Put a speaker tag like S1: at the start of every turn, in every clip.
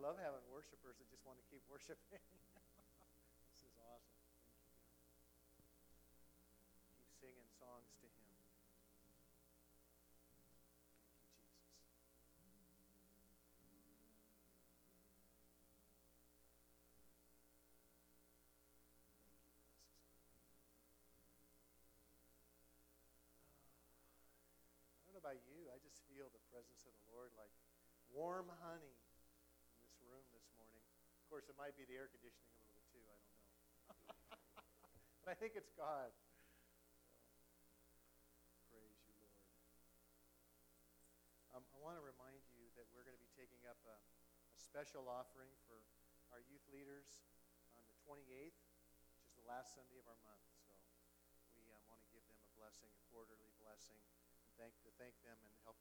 S1: love having worshipers that just want to keep worshiping. this is awesome. Thank you. Keep singing songs to Him. Thank you, Jesus. Thank you, blessed uh, I don't know about you. I just feel the presence of the Lord like warm honey course, it might be the air conditioning a little bit too. I don't know. but I think it's God. So, praise you, Lord. Um, I want to remind you that we're going to be taking up a, a special offering for our youth leaders on the 28th, which is the last Sunday of our month. So we um, want to give them a blessing, a quarterly blessing, and thank to thank them and help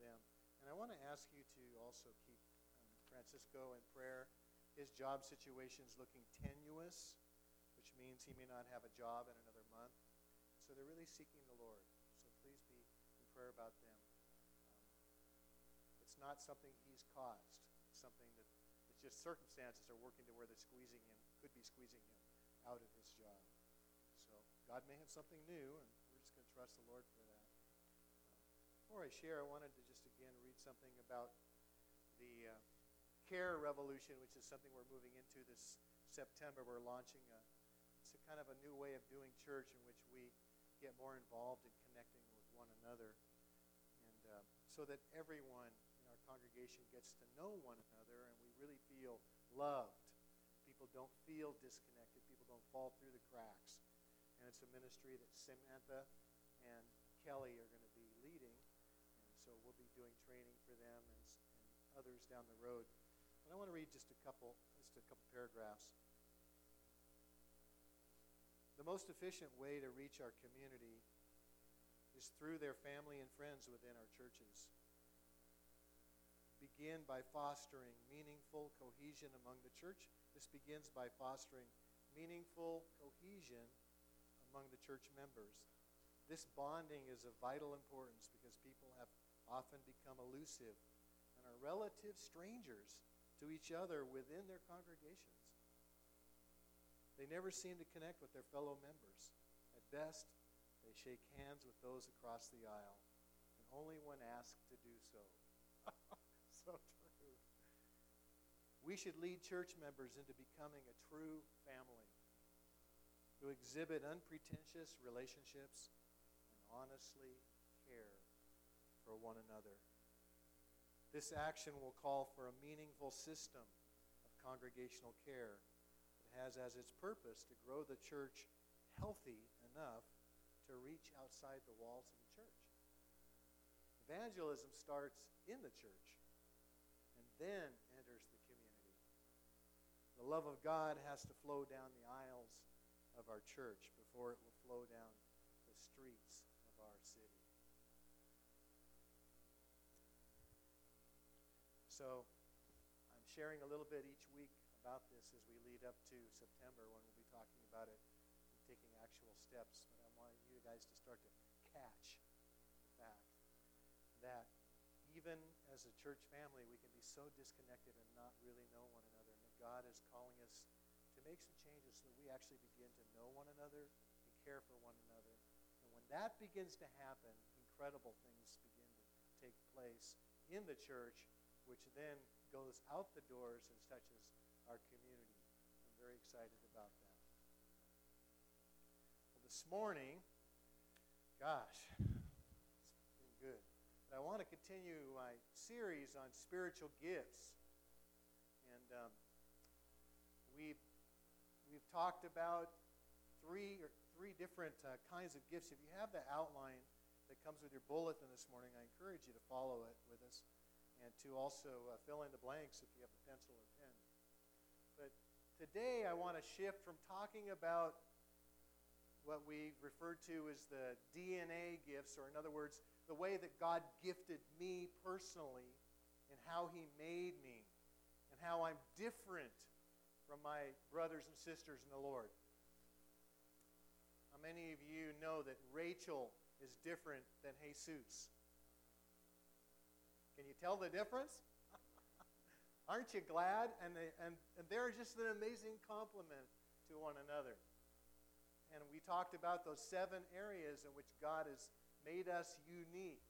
S1: them. And I want to ask you to also keep um, Francisco in prayer. His job situation is looking tenuous, which means he may not have a job in another month. So they're really seeking the Lord. So please be in prayer about them. Um, it's not something he's caused. It's something that it's just circumstances are working to where they're squeezing him, could be squeezing him out of his job. So God may have something new, and we're just going to trust the Lord for that. Before I share, I wanted to just again read something about the uh, care revolution, which is something we're moving into this September. We're launching a, it's a kind of a new way of doing church in which we get more involved in connecting with one another, and uh, so that everyone in our congregation gets to know one another, and we really feel loved. People don't feel disconnected. People don't fall through the cracks. And it's a ministry that Samantha and Kelly are going to be leading and so we'll be doing training for them and, and others down the road. But I want to read just a couple, just a couple paragraphs. The most efficient way to reach our community is through their family and friends within our churches. Begin by fostering meaningful cohesion among the church. This begins by fostering meaningful cohesion among the church members. This bonding is of vital importance because people have often become elusive and are relative strangers to each other within their congregations. They never seem to connect with their fellow members. At best, they shake hands with those across the aisle, and only when asked to do so. so true. We should lead church members into becoming a true family who exhibit unpretentious relationships and honestly care for one another. This action will call for a meaningful system of congregational care that has as its purpose to grow the church healthy enough to reach outside the walls of the church. Evangelism starts in the church and then enters the community. The love of God has to flow down the aisles of our church before it will flow down So I'm sharing a little bit each week about this as we lead up to September when we'll be talking about it and taking actual steps. But I want you guys to start to catch the fact that even as a church family, we can be so disconnected and not really know one another. And that God is calling us to make some changes so that we actually begin to know one another and care for one another. And when that begins to happen, incredible things begin to take place in the church which then goes out the doors and touches our community. I'm very excited about that. Well, this morning, gosh, it's been good. But I want to continue my series on spiritual gifts. And um, we've, we've talked about three, or three different uh, kinds of gifts. If you have the outline that comes with your bulletin this morning, I encourage you to follow it with us and to also uh, fill in the blanks if you have a pencil or pen. But today I want to shift from talking about what we refer to as the DNA gifts, or in other words, the way that God gifted me personally and how He made me and how I'm different from my brothers and sisters in the Lord. How many of you know that Rachel is different than Jesus? Can you tell the difference? Aren't you glad? And, they, and, and they're just an amazing compliment to one another. And we talked about those seven areas in which God has made us unique,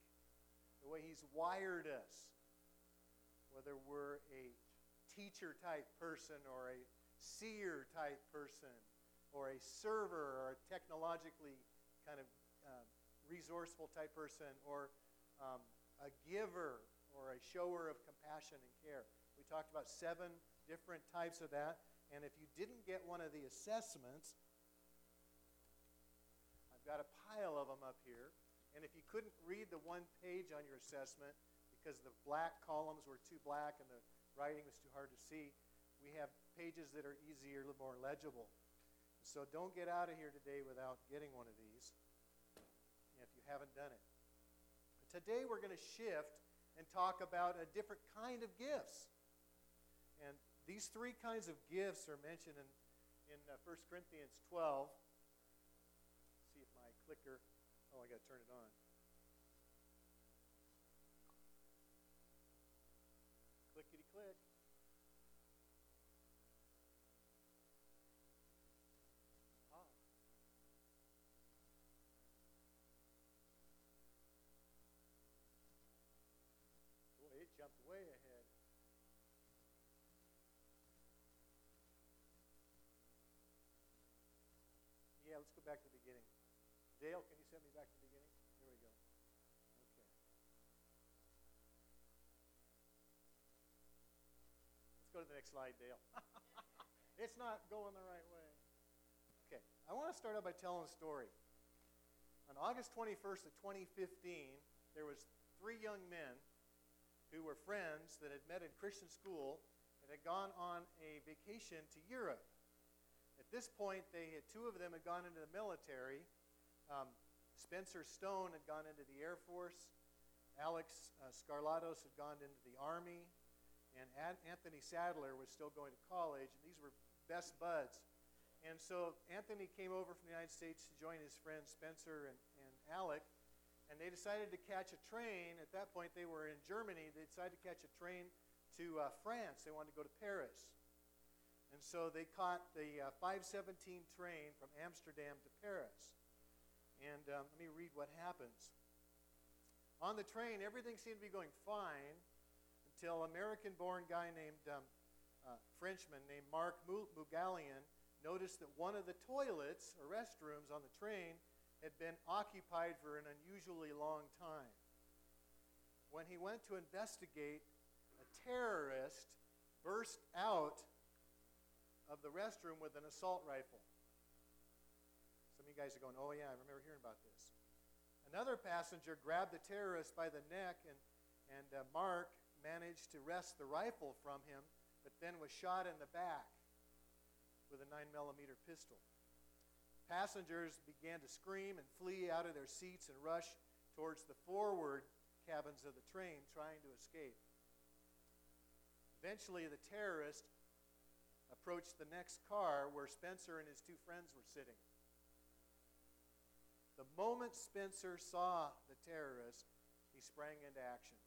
S1: the way He's wired us. Whether we're a teacher type person or a seer type person or a server or a technologically kind of um, resourceful type person or um, a giver or a shower of compassion and care. We talked about seven different types of that. And if you didn't get one of the assessments, I've got a pile of them up here. And if you couldn't read the one page on your assessment because the black columns were too black and the writing was too hard to see, we have pages that are easier, more legible. So don't get out of here today without getting one of these if you haven't done it. Today we're going to shift and talk about a different kind of gifts. And these three kinds of gifts are mentioned in, in uh, 1 Corinthians 12. Let's see if my clicker, oh, I got to turn it on. Clickety click. jumped way ahead. Yeah, let's go back to the beginning. Dale, can you send me back to the beginning? There we go. Okay. Let's go to the next slide, Dale. it's not going the right way. Okay, I want to start out by telling a story. On August 21st of 2015, there was three young men who were friends that had met in Christian school and had gone on a vacation to Europe. At this point, they had, two of them had gone into the military. Um, Spencer Stone had gone into the Air Force. Alex uh, Skarlatos had gone into the Army. And Ad- Anthony Sadler was still going to college. And these were best buds. And so Anthony came over from the United States to join his friends Spencer and, and Alec and they decided to catch a train. At that point, they were in Germany. They decided to catch a train to uh, France. They wanted to go to Paris. And so they caught the uh, 517 train from Amsterdam to Paris. And um, let me read what happens. On the train, everything seemed to be going fine until an American born guy named, um, uh, Frenchman named Mark Moogalian noticed that one of the toilets or restrooms on the train had been occupied for an unusually long time. When he went to investigate, a terrorist burst out of the restroom with an assault rifle. Some of you guys are going, oh, yeah, I remember hearing about this. Another passenger grabbed the terrorist by the neck, and, and uh, Mark managed to wrest the rifle from him, but then was shot in the back with a 9 millimeter pistol. Passengers began to scream and flee out of their seats and rush towards the forward cabins of the train, trying to escape. Eventually, the terrorist approached the next car where Spencer and his two friends were sitting. The moment Spencer saw the terrorist, he sprang into action.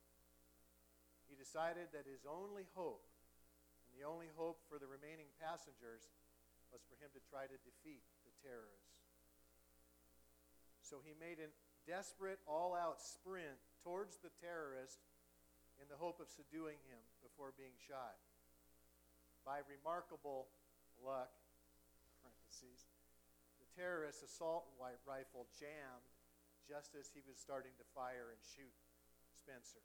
S1: He decided that his only hope, and the only hope for the remaining passengers, was for him to try to defeat the terrorist. So he made a desperate, all out sprint towards the terrorist in the hope of subduing him before being shot. By remarkable luck, parentheses, the terrorist's assault rifle jammed just as he was starting to fire and shoot Spencer.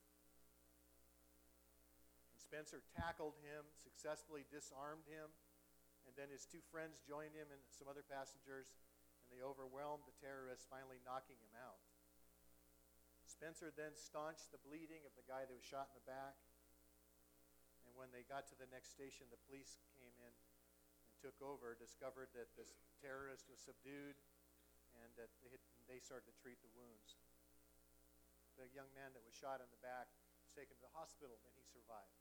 S1: And Spencer tackled him, successfully disarmed him, and then his two friends joined him and some other passengers, and they overwhelmed the terrorist, finally knocking him out. Spencer then staunched the bleeding of the guy that was shot in the back. When they got to the next station, the police came in and took over, discovered that this terrorist was subdued, and that they, had, they started to treat the wounds. The young man that was shot in the back was taken to the hospital, and he survived.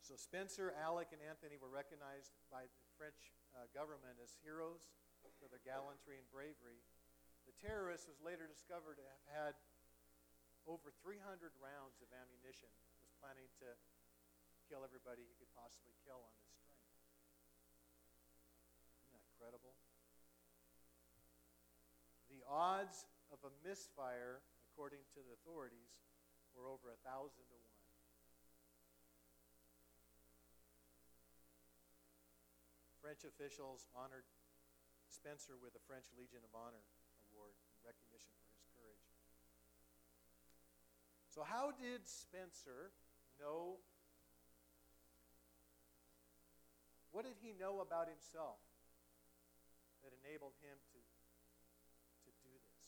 S1: So Spencer, Alec, and Anthony were recognized by the French uh, government as heroes for their gallantry and bravery. The terrorist was later discovered to have had over 300 rounds of ammunition, was planning to kill everybody he could possibly kill on this train. Isn't that incredible? The odds of a misfire, according to the authorities, were over a thousand to one. French officials honored Spencer with a French Legion of Honor award in recognition for his courage. So, how did Spencer know? What did he know about himself that enabled him to, to do this?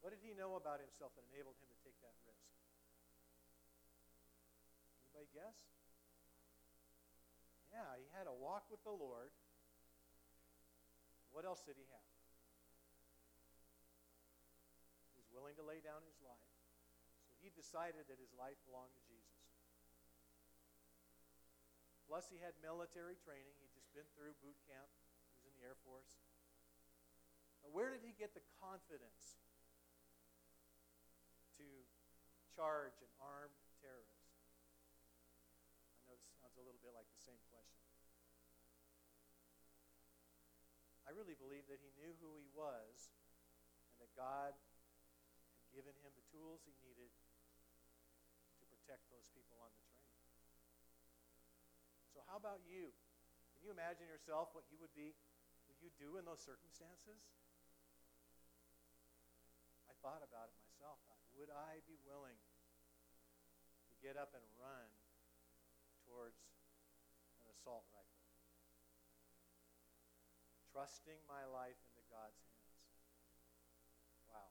S1: What did he know about himself that enabled him to take that risk? Anybody guess? Yeah, he had a walk with the Lord. What else did he have? He was willing to lay down his he decided that his life belonged to Jesus. Plus, he had military training. He'd just been through boot camp. He was in the Air Force. Now, where did he get the confidence to charge an armed terrorist? I know this sounds a little bit like the same question. I really believe that he knew who he was and that God had given him the tools he needed How about you? Can you imagine yourself what you would be, what you do in those circumstances? I thought about it myself. Would I be willing to get up and run towards an assault rifle. Trusting my life into God's hands. Wow.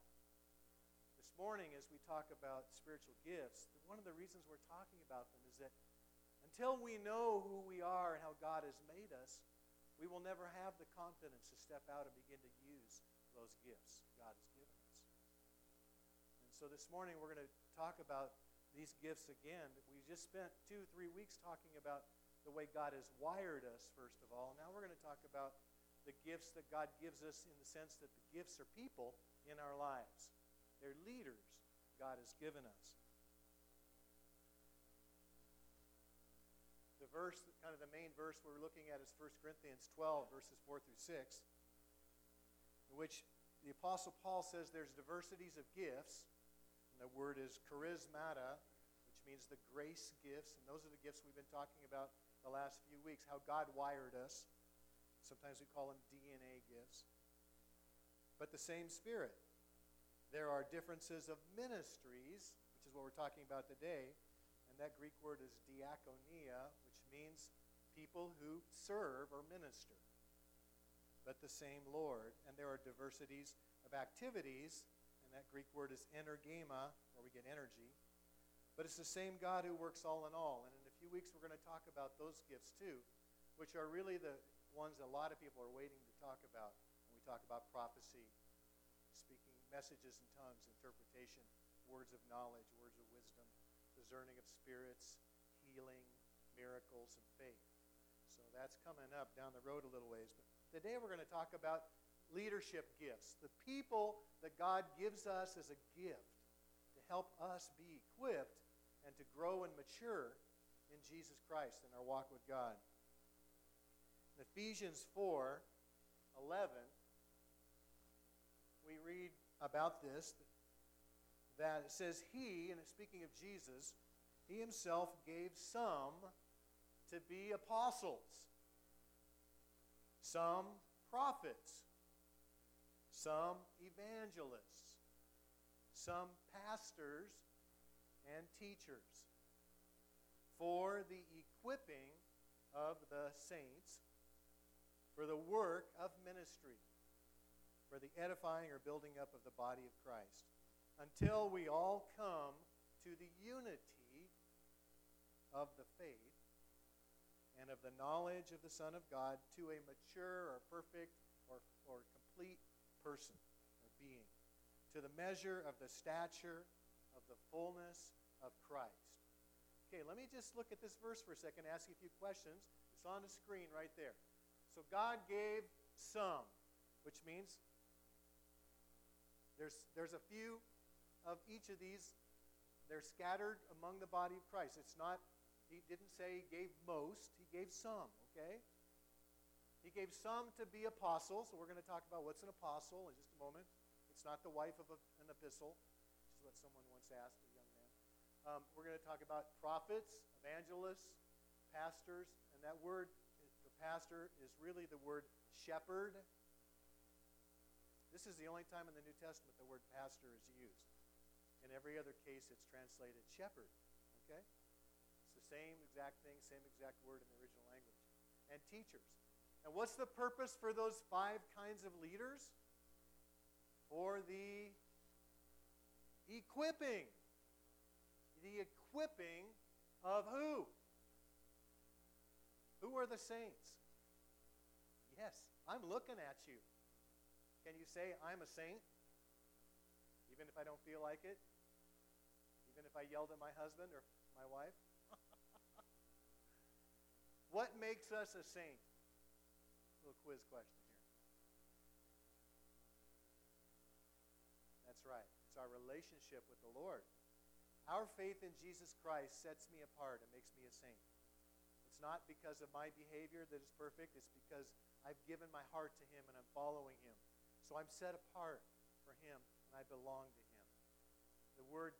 S1: This morning, as we talk about spiritual gifts, one of the reasons we're talking about them is that until we know who we are and how God has made us, we will never have the confidence to step out and begin to use those gifts God has given us. And so this morning, we're going to talk about these gifts again. We just spent two, three weeks talking about the way God has wired us, first of all. Now we're going to talk about the gifts that God gives us in the sense that the gifts are people in our lives. They're leaders God has given us. Verse, kind of the main verse we're looking at is 1 Corinthians 12, verses 4 through 6, in which the Apostle Paul says there's diversities of gifts and the word is charismata, which means the grace gifts. And those are the gifts we've been talking about the last few weeks, how God wired us. Sometimes we call them DNA gifts. But the same Spirit. There are differences of ministries, which is what we're talking about today. And that Greek word is diakonia, which means people who serve or minister. But the same Lord. And there are diversities of activities and that Greek word is energema, where we get energy. But it's the same God who works all in all. And in a few weeks, we're going to talk about those gifts too, which are really the ones a lot of people are waiting to talk about when we talk about prophecy, speaking messages in tongues, interpretation, words of knowledge, words of wisdom, discerning of spirits, healing, miracles, and faith. So that's coming up down the road a little ways. But today we're going to talk about leadership gifts, the people that God gives us as a gift to help us be equipped and to grow and mature in Jesus Christ in our walk with God. In Ephesians 4 11, we read about this that it says, He, and speaking of Jesus, He Himself gave some to be apostles, some prophets some evangelists, some pastors and teachers for the equipping of the saints for the work of ministry, for the edifying or building up of the body of Christ, until we all come to the unity of the faith and of the knowledge of the Son of God to a mature or perfect or, or complete person or being, to the measure of the stature of the fullness of Christ. Okay, let me just look at this verse for a second, ask you a few questions. It's on the screen right there. So God gave some, which means There's, there's a few of each of these. They're scattered among the body of Christ. It's not, he didn't say he gave most, he gave some, okay? He gave some to be apostles. So we're going to talk about what's an apostle in just a moment. It's not the wife of a, an epistle, which is what someone once asked a young man. Um, we're going to talk about prophets, evangelists, pastors, and that word for pastor is really the word shepherd. This is the only time in the New Testament the word pastor is used. In every other case, it's translated shepherd. Okay? Same exact thing, same exact word in the original language. And teachers. And what's the purpose for those five kinds of leaders? For the equipping. The equipping of who? Who are the saints? Yes, I'm looking at you. Can you say, I'm a saint? Even if I don't feel like it? Even if I yelled at my husband or my wife? What makes us a saint? little quiz question here. That's right. It's our relationship with the Lord. Our faith in Jesus Christ sets me apart and makes me a saint. It's not because of my behavior that is perfect, it's because I've given my heart to Him and I'm following Him. So I'm set apart for Him and I belong to Him. The word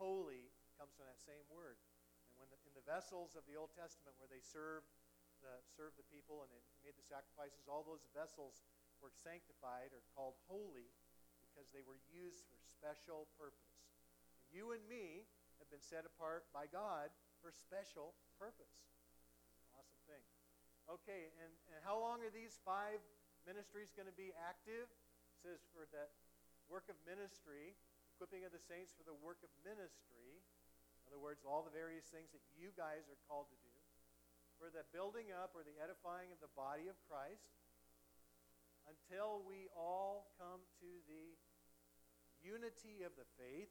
S1: holy comes from that same word. When the, in the vessels of the Old Testament where they served the, served the people and they made the sacrifices, all those vessels were sanctified or called holy because they were used for special purpose. And you and me have been set apart by God for special purpose. Awesome thing. Okay, and, and how long are these five ministries going to be active? It says for the work of ministry, equipping of the saints for the work of ministry. In other words, all the various things that you guys are called to do for the building up or the edifying of the body of Christ until we all come to the unity of the faith,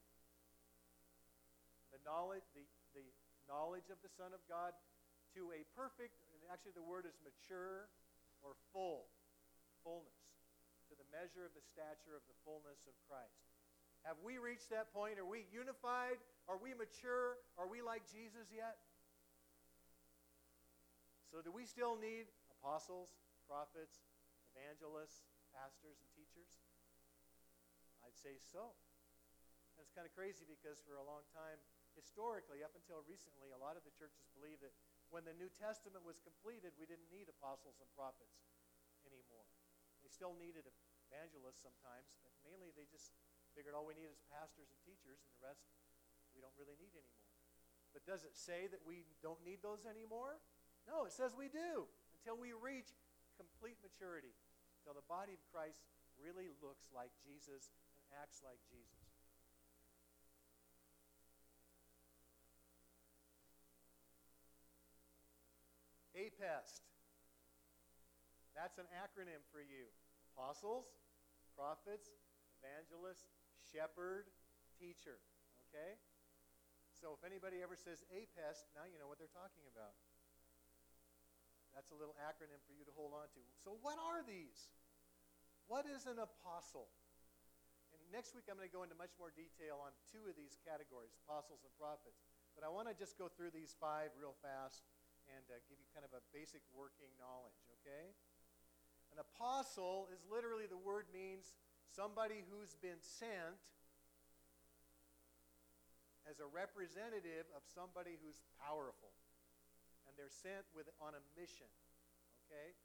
S1: the knowledge, the, the knowledge of the Son of God to a perfect, and actually the word is mature or full, fullness, to the measure of the stature of the fullness of Christ. Have we reached that point? Are we unified? Are we mature? Are we like Jesus yet? So, do we still need apostles, prophets, evangelists, pastors, and teachers? I'd say so. And it's kind of crazy because for a long time, historically, up until recently, a lot of the churches believed that when the New Testament was completed, we didn't need apostles and prophets anymore. They still needed evangelists sometimes, but mainly they just figured all we need is pastors and teachers, and the rest we don't really need anymore. But does it say that we don't need those anymore? No, it says we do until we reach complete maturity, until the body of Christ really looks like Jesus and acts like Jesus. APEST. That's an acronym for you. Apostles, prophets, evangelists, shepherd, teacher. Okay? So if anybody ever says APEST, now you know what they're talking about. That's a little acronym for you to hold on to. So, what are these? What is an apostle? And next week, I'm going to go into much more detail on two of these categories apostles and prophets. But I want to just go through these five real fast and uh, give you kind of a basic working knowledge, okay? An apostle is literally the word means somebody who's been sent as a representative of somebody who's powerful and they're sent with on a mission. Okay?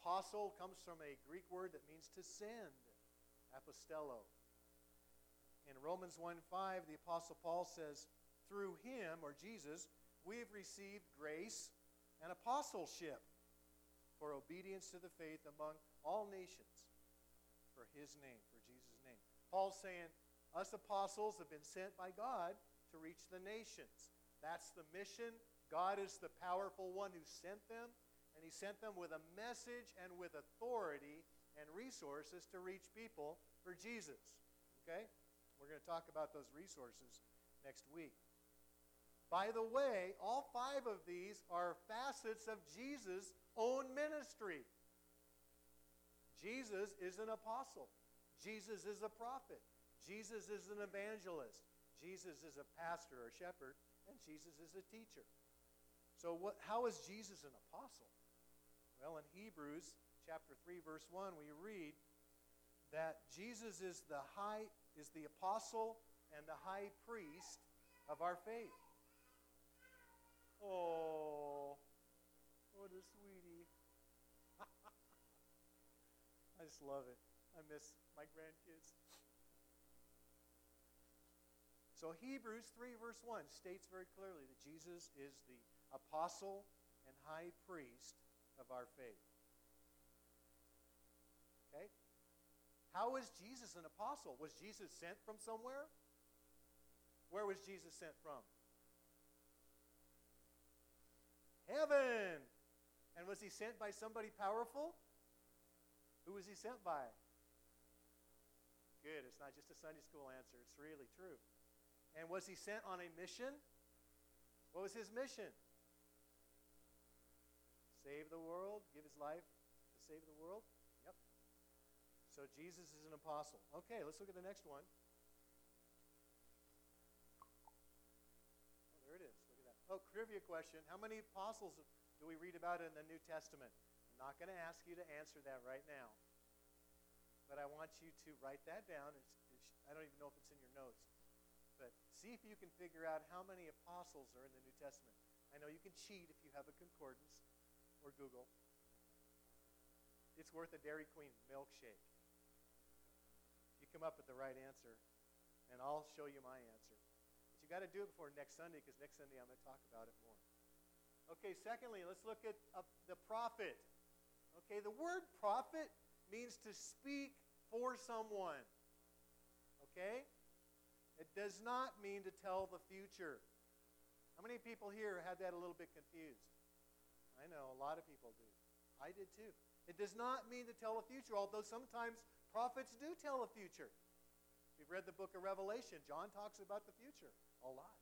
S1: Apostle comes from a Greek word that means to send, apostello. In Romans 1 5, the Apostle Paul says, Through him, or Jesus, we have received grace and apostleship for obedience to the faith among all nations for his name, for Jesus' name. Paul's saying, Us apostles have been sent by God to reach the nations. That's the mission God is the powerful one who sent them, and He sent them with a message and with authority and resources to reach people for Jesus. Okay? We're going to talk about those resources next week. By the way, all five of these are facets of Jesus' own ministry. Jesus is an apostle. Jesus is a prophet. Jesus is an evangelist. Jesus is a pastor or shepherd. And Jesus is a teacher. So, what, how is Jesus an apostle? Well, in Hebrews chapter 3, verse 1, we read that Jesus is the high is the apostle and the high priest of our faith. Oh, what a sweetie. I just love it. I miss my grandkids. So Hebrews 3, verse 1 states very clearly that Jesus is the apostle and high priest of our faith. Okay? How is Jesus an apostle? Was Jesus sent from somewhere? Where was Jesus sent from? Heaven. And was he sent by somebody powerful? Who was he sent by? Good. It's not just a Sunday school answer, it's really true. And was he sent on a mission? What was his mission? Save the world, give his life to save the world? Yep. So Jesus is an apostle. Okay, let's look at the next one. Oh, there it is. Look at that. Oh, trivia question. How many apostles do we read about in the New Testament? Not going to ask you to answer that right now. But I want you to write that down. It's, it's, I don't even know if it's in your notes. But see if you can figure out how many apostles are in the New Testament. I know you can cheat if you have a concordance or Google. It's worth a Dairy Queen milkshake. You come up with the right answer, and I'll show you my answer. But you've got to do it before next Sunday, because next Sunday I'm going to talk about it more. Okay, secondly, let's look at uh, the prophet. Okay, the word prophet means to speak for someone. Okay? It does not mean to tell the future. How many people here had that a little bit confused? I know a lot of people do. I did too. It does not mean to tell the future, although sometimes prophets do tell the future. We've read the book of Revelation. John talks about the future a lot.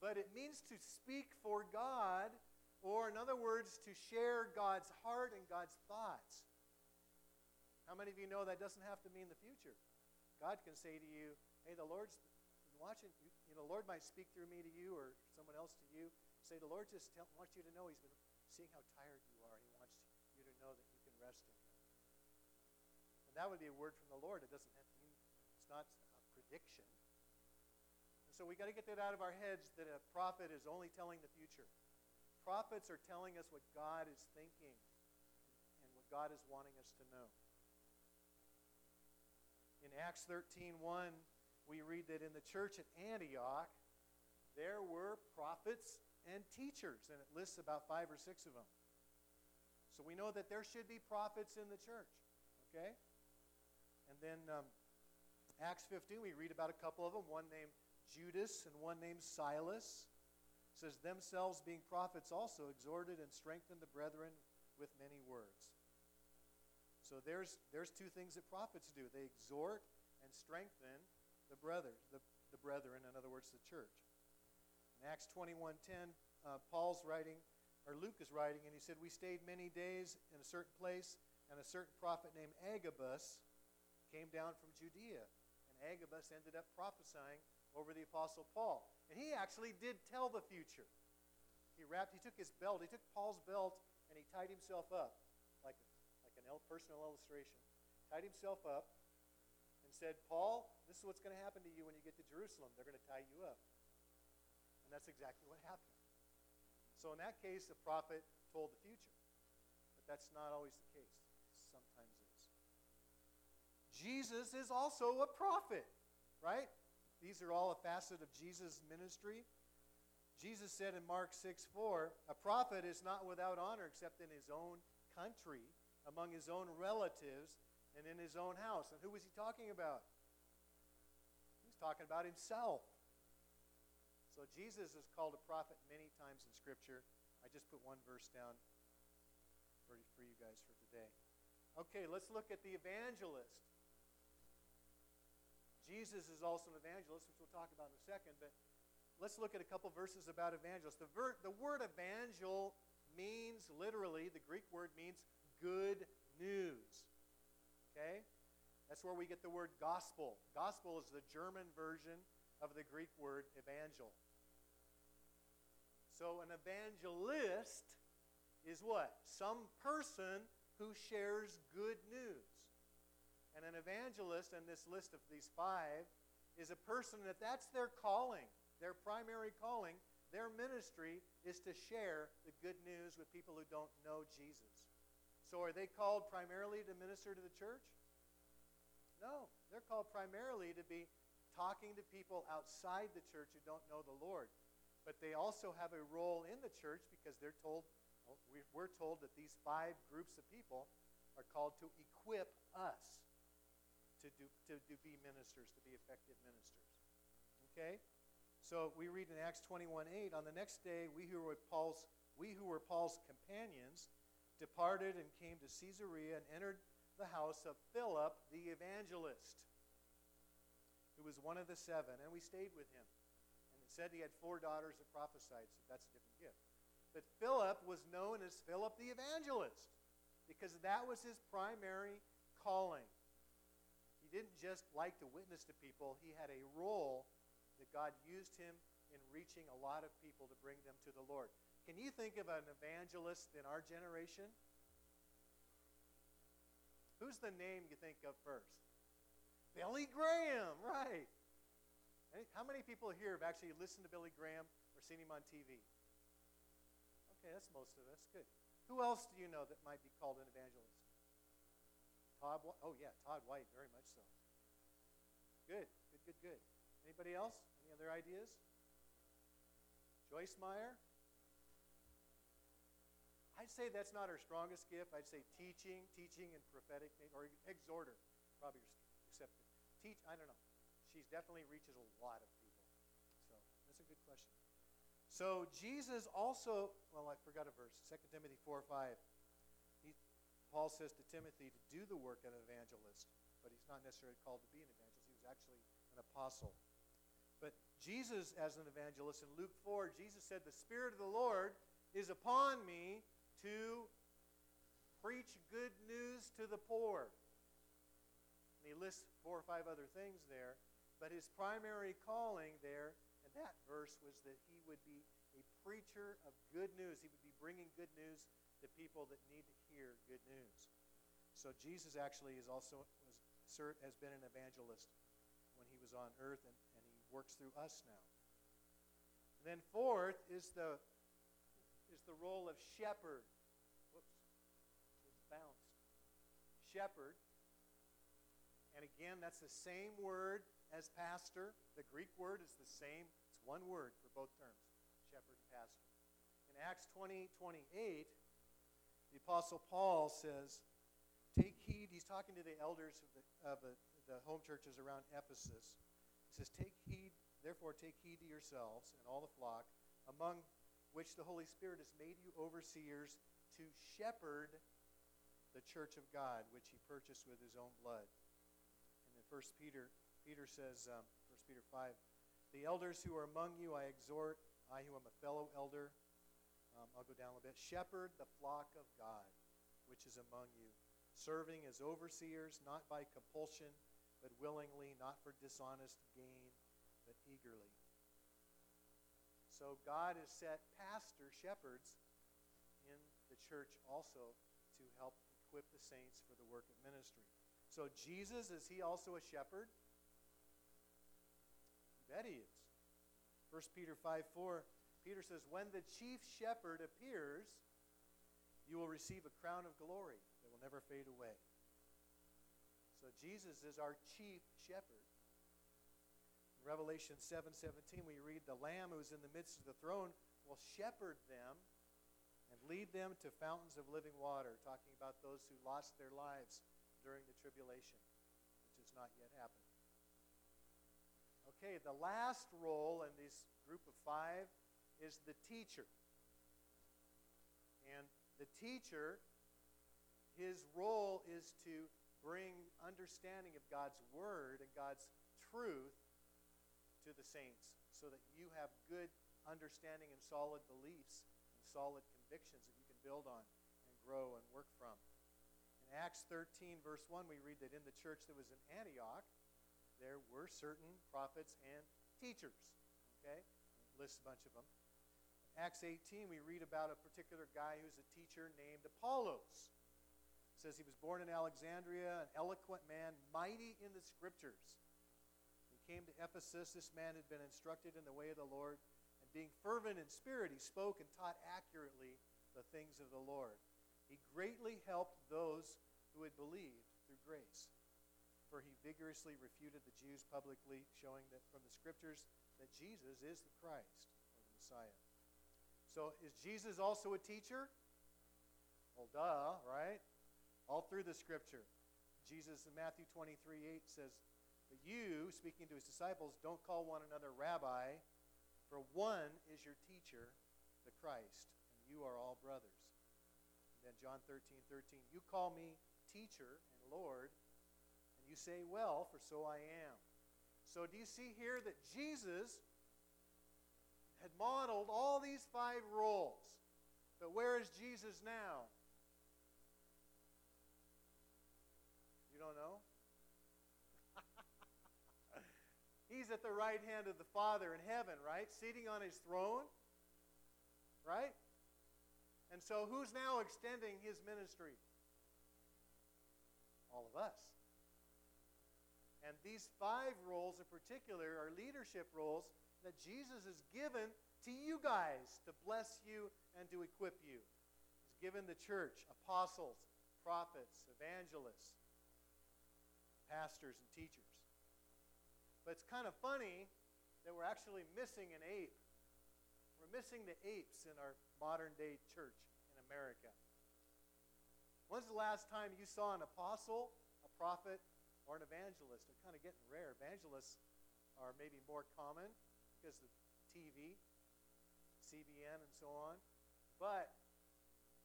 S1: But it means to speak for God, or in other words, to share God's heart and God's thoughts. How many of you know that doesn't have to mean the future? God can say to you, hey, the Lord's watching, you know, the Lord might speak through me to you or someone else to you. Say, the Lord just tell, wants you to know He's been seeing how tired you are. He wants you to know that you can rest in Him. And that would be a word from the Lord. It doesn't have to mean, it's not a prediction. And so we got to get that out of our heads that a prophet is only telling the future. Prophets are telling us what God is thinking and what God is wanting us to know. In Acts 13 1, we read that in the church at Antioch, there were prophets and teachers, and it lists about five or six of them. So we know that there should be prophets in the church, okay? And then um, Acts 15, we read about a couple of them, one named Judas and one named Silas. Says, themselves being prophets also exhorted and strengthened the brethren with many words. So there's, there's two things that prophets do they exhort and strengthen the brothers, the, the brethren, in other words, the church. In Acts 21.10, uh, Paul's writing, or Luke is writing, and he said, We stayed many days in a certain place, and a certain prophet named Agabus came down from Judea. And Agabus ended up prophesying over the Apostle Paul. And he actually did tell the future. He wrapped, he took his belt, he took Paul's belt, and he tied himself up like a personal illustration, tied himself up and said, Paul, this is what's going to happen to you when you get to Jerusalem. They're going to tie you up. And that's exactly what happened. So in that case, the prophet told the future. But that's not always the case. Sometimes is. Jesus is also a prophet, right? These are all a facet of Jesus' ministry. Jesus said in Mark 6 4, a prophet is not without honor except in his own country among his own relatives and in his own house. And who was he talking about? He was talking about himself. So Jesus is called a prophet many times in Scripture. I just put one verse down for, for you guys for today. Okay, let's look at the evangelist. Jesus is also an evangelist, which we'll talk about in a second, but let's look at a couple verses about evangelists. The, ver- the word evangel means literally, the Greek word means good news. Okay? That's where we get the word gospel. Gospel is the German version of the Greek word evangel. So an evangelist is what? Some person who shares good news. And an evangelist in this list of these five is a person that that's their calling, their primary calling. Their ministry is to share the good news with people who don't know Jesus. So are they called primarily to minister to the church? No. They're called primarily to be talking to people outside the church who don't know the Lord. But they also have a role in the church because they're told, oh, we're told that these five groups of people are called to equip us to, do, to, to be ministers, to be effective ministers. Okay? So we read in Acts 21 8, on the next day, we who were Paul's, we who were Paul's companions departed and came to Caesarea and entered the house of Philip the evangelist, who was one of the seven, and we stayed with him. And it said he had four daughters that prophesied, so that's a different gift. But Philip was known as Philip the evangelist because that was his primary calling. Didn't just like to witness to people, he had a role that God used him in reaching a lot of people to bring them to the Lord. Can you think of an evangelist in our generation? Who's the name you think of first? Billy Graham, right. How many people here have actually listened to Billy Graham or seen him on TV? Okay, that's most of us. Good. Who else do you know that might be called an evangelist? Todd, oh yeah, Todd White, very much so. Good, good, good, good. Anybody else? Any other ideas? Joyce Meyer? I'd say that's not her strongest gift. I'd say teaching, teaching and prophetic, or exhorter, probably accepted. Teach, I don't know. She definitely reaches a lot of people. So that's a good question. So Jesus also, well, I forgot a verse, 2 Timothy 4 5. Paul says to Timothy to do the work of an evangelist, but he's not necessarily called to be an evangelist. He was actually an apostle. But Jesus, as an evangelist, in Luke 4, Jesus said, The Spirit of the Lord is upon me to preach good news to the poor. And he lists four or five other things there. But his primary calling there in that verse was that he would be a preacher of good news. He would be bringing good news to people that need to hear good news. So Jesus actually is also was, has been an evangelist when he was on earth, and, and he works through us now. And then fourth is the is the role of shepherd. Whoops, it bounced. Shepherd. And again, that's the same word as pastor. The Greek word is the same. It's one word for both terms shepherd and pastor. In Acts 20 28, the Apostle Paul says, Take heed. He's talking to the elders of the, of the, home churches around Ephesus. He says, Take heed, therefore, take heed to yourselves and all the flock, among which the Holy Spirit has made you overseers to shepherd the church of God, which he purchased with his own blood. And then First Peter, Peter says, um, 1 Peter 5, the elders who are among you I exhort, I who am a fellow elder, um, I'll go down a little bit, shepherd the flock of God, which is among you, serving as overseers, not by compulsion, but willingly, not for dishonest gain, but eagerly so God has set pastor shepherds in the church also to help equip the saints for the work of ministry. So Jesus, is he also a shepherd? You bet he is. 1 Peter 5 4, Peter says, When the chief shepherd appears, you will receive a crown of glory that will never fade away. So Jesus is our chief shepherd. In Revelation 7 17, we read, The Lamb who's in the midst of the throne will shepherd them and lead them to fountains of living water, talking about those who lost their lives during the tribulation, which has not yet happened. Okay, the last role in this group of five is the teacher. And the teacher, his role is to bring understanding of God's word and God's truth to the saints so that you have good understanding and solid beliefs and solid convictions that you can build on and grow and work from. In Acts 13, verse 1, we read that in the church that was in Antioch, there were certain prophets and teachers. Okay? Lists a bunch of them. Acts 18, we read about a particular guy who's a teacher named Apollos. It says he was born in Alexandria, an eloquent man, mighty in the scriptures. He came to Ephesus. This man had been instructed in the way of the Lord, and being fervent in spirit, he spoke and taught accurately the things of the Lord. He greatly helped those who had believed through grace. For he vigorously refuted the Jews publicly, showing that from the scriptures that Jesus is the Christ, or the Messiah. So is Jesus also a teacher? Well, duh, right? All through the scripture. Jesus in Matthew 23 8 says, But you, speaking to his disciples, don't call one another rabbi, for one is your teacher, the Christ, and you are all brothers. And then John 13 13, You call me teacher and Lord, and you say, Well, for so I am. So do you see here that Jesus had modeled all these five roles. But where is Jesus now? You don't know? He's at the right hand of the Father in heaven, right? Seating on his throne, right? And so who's now extending his ministry? All of us. And these five roles in particular are leadership roles that Jesus has given to you guys to bless you and to equip you. He's given the church apostles, prophets, evangelists, pastors, and teachers. But it's kind of funny that we're actually missing an ape. We're missing the apes in our modern day church in America. When's the last time you saw an apostle, a prophet, or an evangelist? They're kind of getting rare. Evangelists are maybe more common because of TV, CBN, and so on. But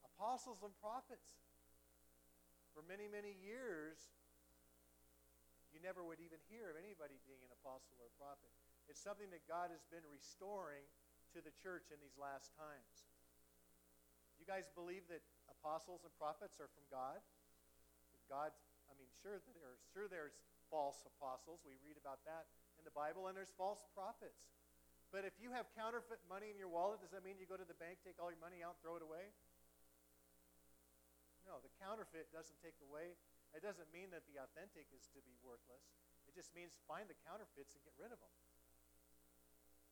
S1: apostles and prophets, for many, many years, you never would even hear of anybody being an apostle or a prophet. It's something that God has been restoring to the church in these last times. You guys believe that apostles and prophets are from God? God, I mean, sure there's sure there's false apostles. We read about that in the Bible, and there's false prophets. But if you have counterfeit money in your wallet, does that mean you go to the bank, take all your money out, throw it away? No, the counterfeit doesn't take away. It doesn't mean that the authentic is to be worthless. It just means find the counterfeits and get rid of them.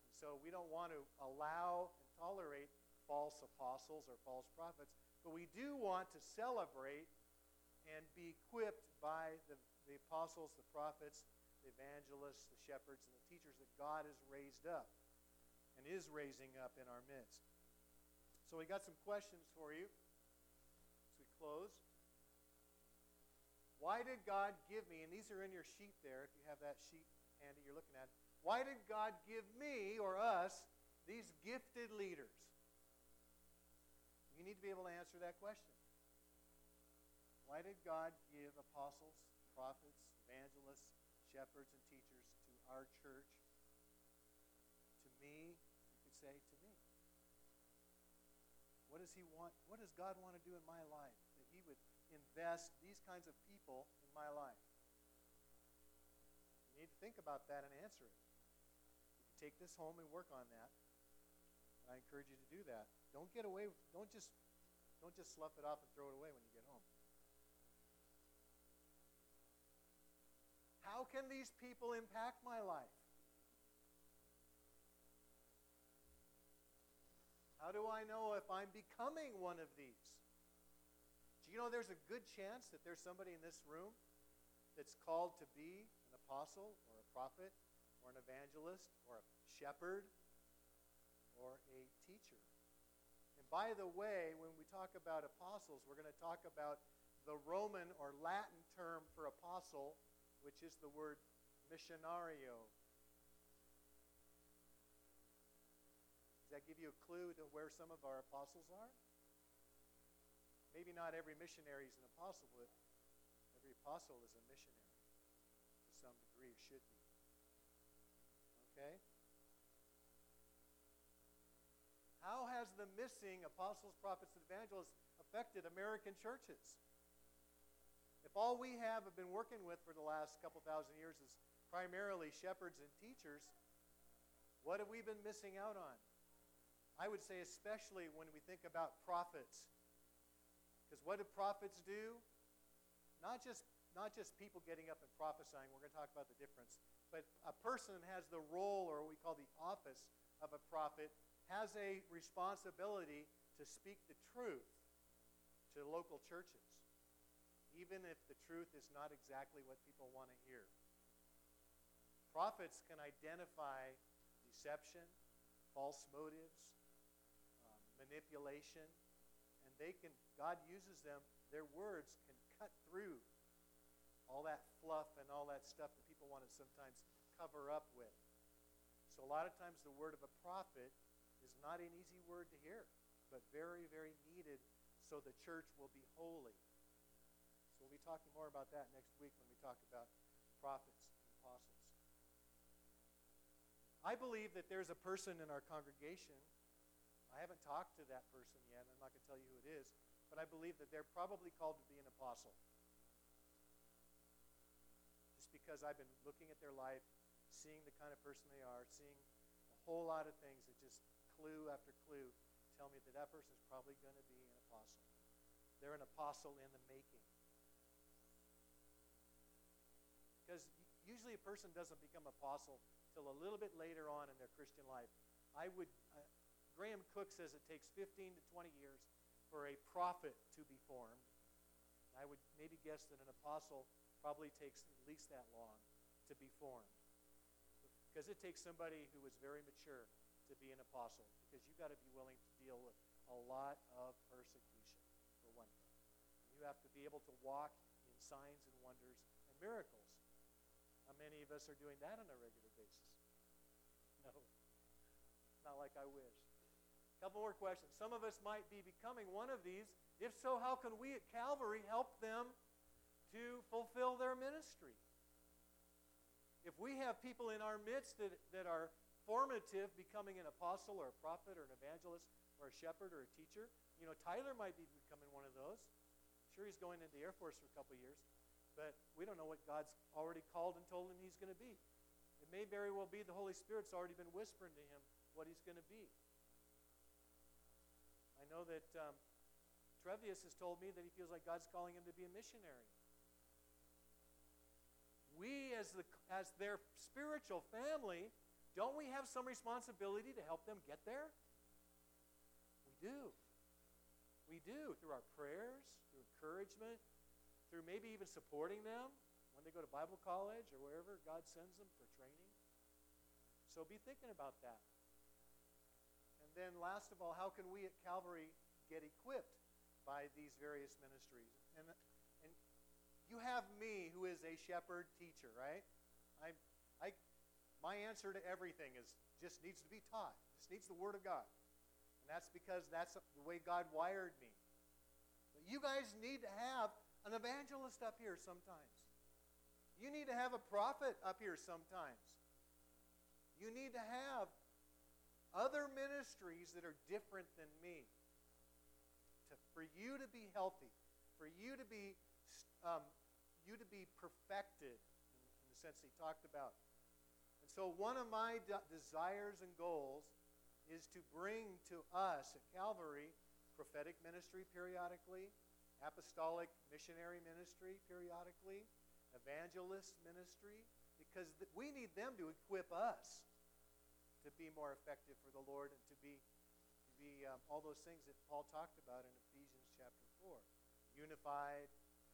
S1: And so we don't want to allow and tolerate false apostles or false prophets, but we do want to celebrate and be equipped by the, the apostles, the prophets, the evangelists, the shepherds, and the teachers that God has raised up and is raising up in our midst. So we got some questions for you as we close. Why did God give me, and these are in your sheet there, if you have that sheet handy you're looking at, why did God give me or us these gifted leaders? You need to be able to answer that question. Why did God give apostles, prophets, evangelists, shepherds, and teachers to our church, say to me? What does he want? What does God want to do in my life? That he would invest these kinds of people in my life. You need to think about that and answer it. You can take this home and work on that. I encourage you to do that. Don't get away don't just don't just slough it off and throw it away when you get home. How can these people impact my life? How do I know if I'm becoming one of these? Do you know there's a good chance that there's somebody in this room that's called to be an apostle or a prophet or an evangelist or a shepherd or a teacher? And by the way, when we talk about apostles, we're going to talk about the Roman or Latin term for apostle, which is the word missionario. Give you a clue to where some of our apostles are? Maybe not every missionary is an apostle, but every apostle is a missionary to some degree, should be. Okay? How has the missing apostles, prophets, and evangelists affected American churches? if all we have have been working with for the last couple thousand years is primarily shepherds and teachers, what have we been missing out on? I would say, especially when we think about prophets. Because what do prophets do? Not just, not just people getting up and prophesying, we're going to talk about the difference, but a person has the role, or what we call the office of a prophet, has a responsibility to speak the truth to local churches, even if the truth is not exactly what people want to hear. Prophets can identify deception, false motives, manipulation, and they can, God uses them, their words can cut through all that fluff and all that stuff that people want to sometimes cover up with. So a lot of times the word of a prophet is not an easy word to hear, but very, very needed so the church will be holy. So we'll be talking more about that next week when we talk about prophets and apostles. I believe that there's a person in our congregation. I haven't talked to that person yet. I'm not going to tell you who it is, but I believe that they're probably called to be an apostle. Just because I've been looking at their life, seeing the kind of person they are, seeing a whole lot of things that just clue after clue tell me that that person is probably going to be an apostle. They're an apostle in the making. Because usually a person doesn't become apostle till a little bit later on in their Christian life. I would, Graham Cooke says it takes 15 to 20 years for a prophet to be formed. I would maybe guess that an apostle probably takes at least that long to be formed. Because it takes somebody who is very mature to be an apostle. Because you've got to be willing to deal with a lot of persecution, for one thing. You have to be able to walk in signs and wonders and miracles. How many of us are doing that on a regular basis? No. Not like I wish. Couple more questions. Some of us might be becoming one of these. If so, how can we at Calvary help them to fulfill their ministry? If we have people in our midst that, that are formative, becoming an apostle or a prophet or an evangelist or a shepherd or a teacher, you know, Tyler might be becoming one of those. Sure, he's going into the Air Force for a couple years, but we don't know what God's already called and told him he's going to be. It may very well be the Holy Spirit's already been whispering to him what he's going to be. I know that um, Trevius has told me that he feels like God's calling him to be a missionary we as, the, as their spiritual family, don't we have some responsibility to help them get there? We do. We do through our prayers, through encouragement, through maybe even supporting them when they go to Bible college or wherever God sends them for training. So be thinking about that. And then, last of all, how can we at Calvary get equipped by these various ministries? And you have me who is a shepherd teacher, right? I, I, my answer to everything is just needs to be taught. Just needs the Word of God. And that's because that's the way God wired me. But you guys need to have an evangelist up here sometimes. You need to have a prophet up here sometimes. You need to have other ministries that are different than me. To, for you to be healthy, for you to be um, you to be perfected in, in, the sense he talked about. And so, one of my de- desires and goals is to bring to us at Calvary prophetic ministry periodically, apostolic missionary ministry periodically, evangelist ministry, because th- we need them to equip us to be more effective for the Lord and to be, to be um, all those things that Paul talked about in Ephesians chapter 4 unified,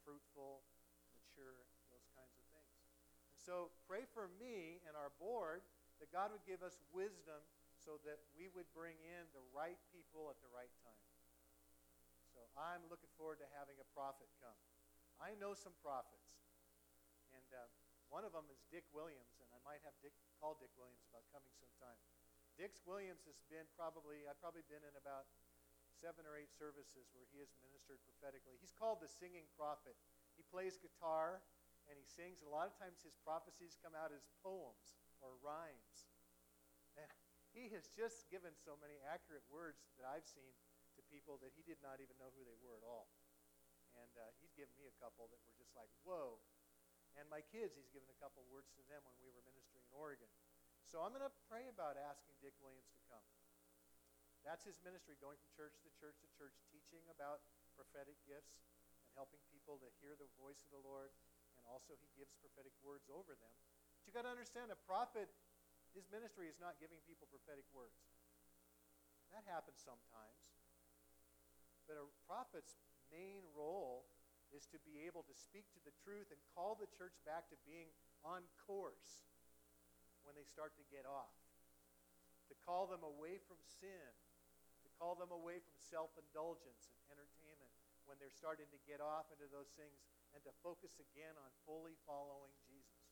S1: fruitful, mature, those kinds of things. And so pray for me and our board that God would give us wisdom so that we would bring in the right people at the right time. So I'm looking forward to having a prophet come. I know some prophets. And uh, one of them is Dick Williams, and I might have Dick call Dick Williams about coming sometime. Dick Williams has been probably, I've probably been in about seven or eight services where he has ministered prophetically. He's called the singing prophet. He plays guitar and he sings. A lot of times his prophecies come out as poems or rhymes. And he has just given so many accurate words that I've seen to people that he did not even know who they were at all. And uh, he's given me a couple that were just like, whoa. And my kids, he's given a couple words to them when we were ministering in Oregon. So I'm going to pray about asking Dick Williams to come. That's his ministry, going from church to church to church, teaching about prophetic gifts and helping people to hear the voice of the Lord. And also, he gives prophetic words over them. But you got to understand, a prophet, his ministry is not giving people prophetic words. That happens sometimes. But a prophet's main role is to be able to speak to the truth and call the church back to being on course when they start to get off, to call them away from sin, to call them away from self indulgence and entertainment when they're starting to get off into those things and to focus again on fully following Jesus.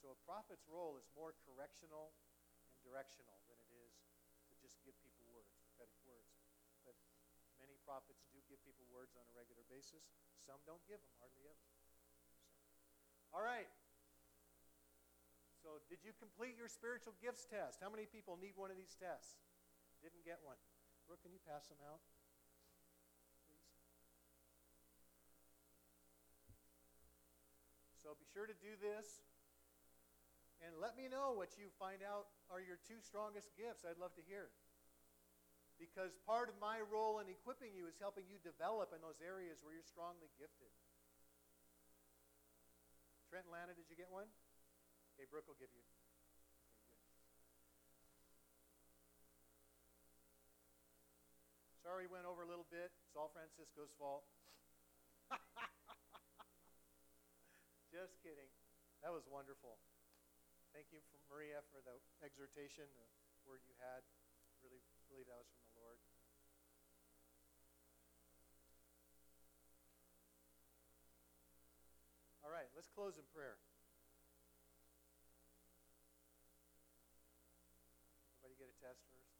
S1: So a prophet's role is more correctional and directional than it is to just give people words, prophetic words. But many prophets give people words on a regular basis. Some don't give them hardly ever. So, all right. So, did you complete your spiritual gifts test? How many people need one of these tests? Didn't get one. Brooke, can you pass them out? Please. So, be sure to do this. And let me know what you find out are your two strongest gifts. I'd love to hear. Because part of my role in equipping you is helping you develop in those areas where you're strongly gifted. Trent and Lana, did you get one? Okay, Brooke will give you. Okay, Sorry, we went over a little bit. It's all Francisco's fault. Just kidding. That was wonderful. Thank you, for Maria, for the exhortation, the word you had. Really believe that was from the let's close in prayer. Everybody get a test first?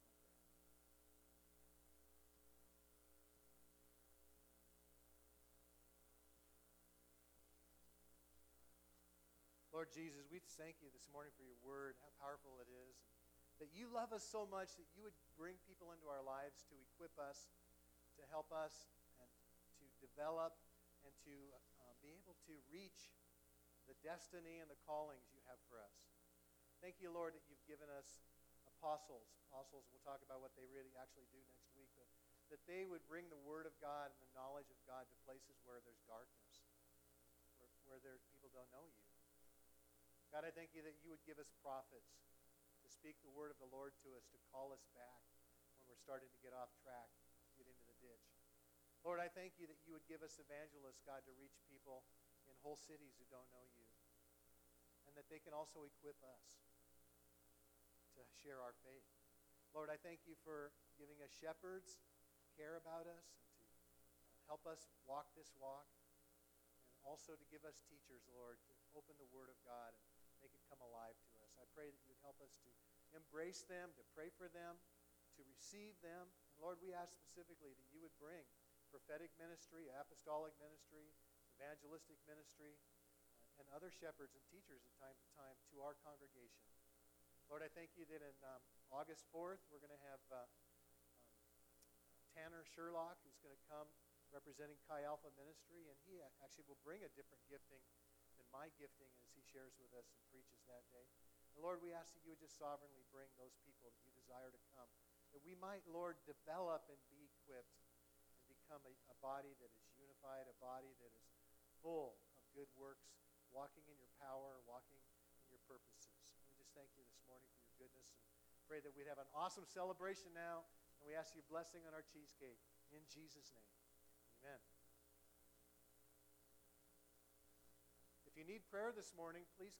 S1: Lord Jesus, we thank you this morning for your word, how powerful it is. That you love us so much that you would bring people into our lives to equip us, to help us, and to develop, and to uh, be able to reach the destiny and the callings you have for us. Thank you, Lord, that you've given us apostles. Apostles, we'll talk about what they really actually do next week, but that they would bring the word of God and the knowledge of God to places where there's darkness, where, where there, people don't know you. God, I thank you that you would give us prophets to speak the word of the Lord to us, to call us back when we're starting to get off track, get into the ditch. Lord, I thank you that you would give us evangelists, God, to reach people in whole cities who don't know you, that they can also equip us to share our faith. Lord, I thank you for giving us shepherds, care about us, and to help us walk this walk, and also to give us teachers, Lord, to open the Word of God and make it come alive to us. I pray that you would help us to embrace them, to pray for them, to receive them. And Lord, we ask specifically that you would bring prophetic ministry, apostolic ministry, evangelistic ministry, uh, and other shepherds and teachers at time to time to our congregation. Lord, I thank you that in um, August 4th, we're going to have uh, um, Tanner Sherlock, who's going to come representing Chi Alpha Ministry, and he actually will bring a different gifting than my gifting as he shares with us and preaches that day. And Lord, we ask that you would just sovereignly bring those people that you desire to come, that we might, Lord, develop and be equipped and become a, a body that is unified, a body that is full of good works, walking in your power, walking in your purposes. We just thank you this morning for your goodness and pray that we'd have an awesome celebration now. And we ask your blessing on our cheesecake. In Jesus' name. Amen. If you need prayer this morning, please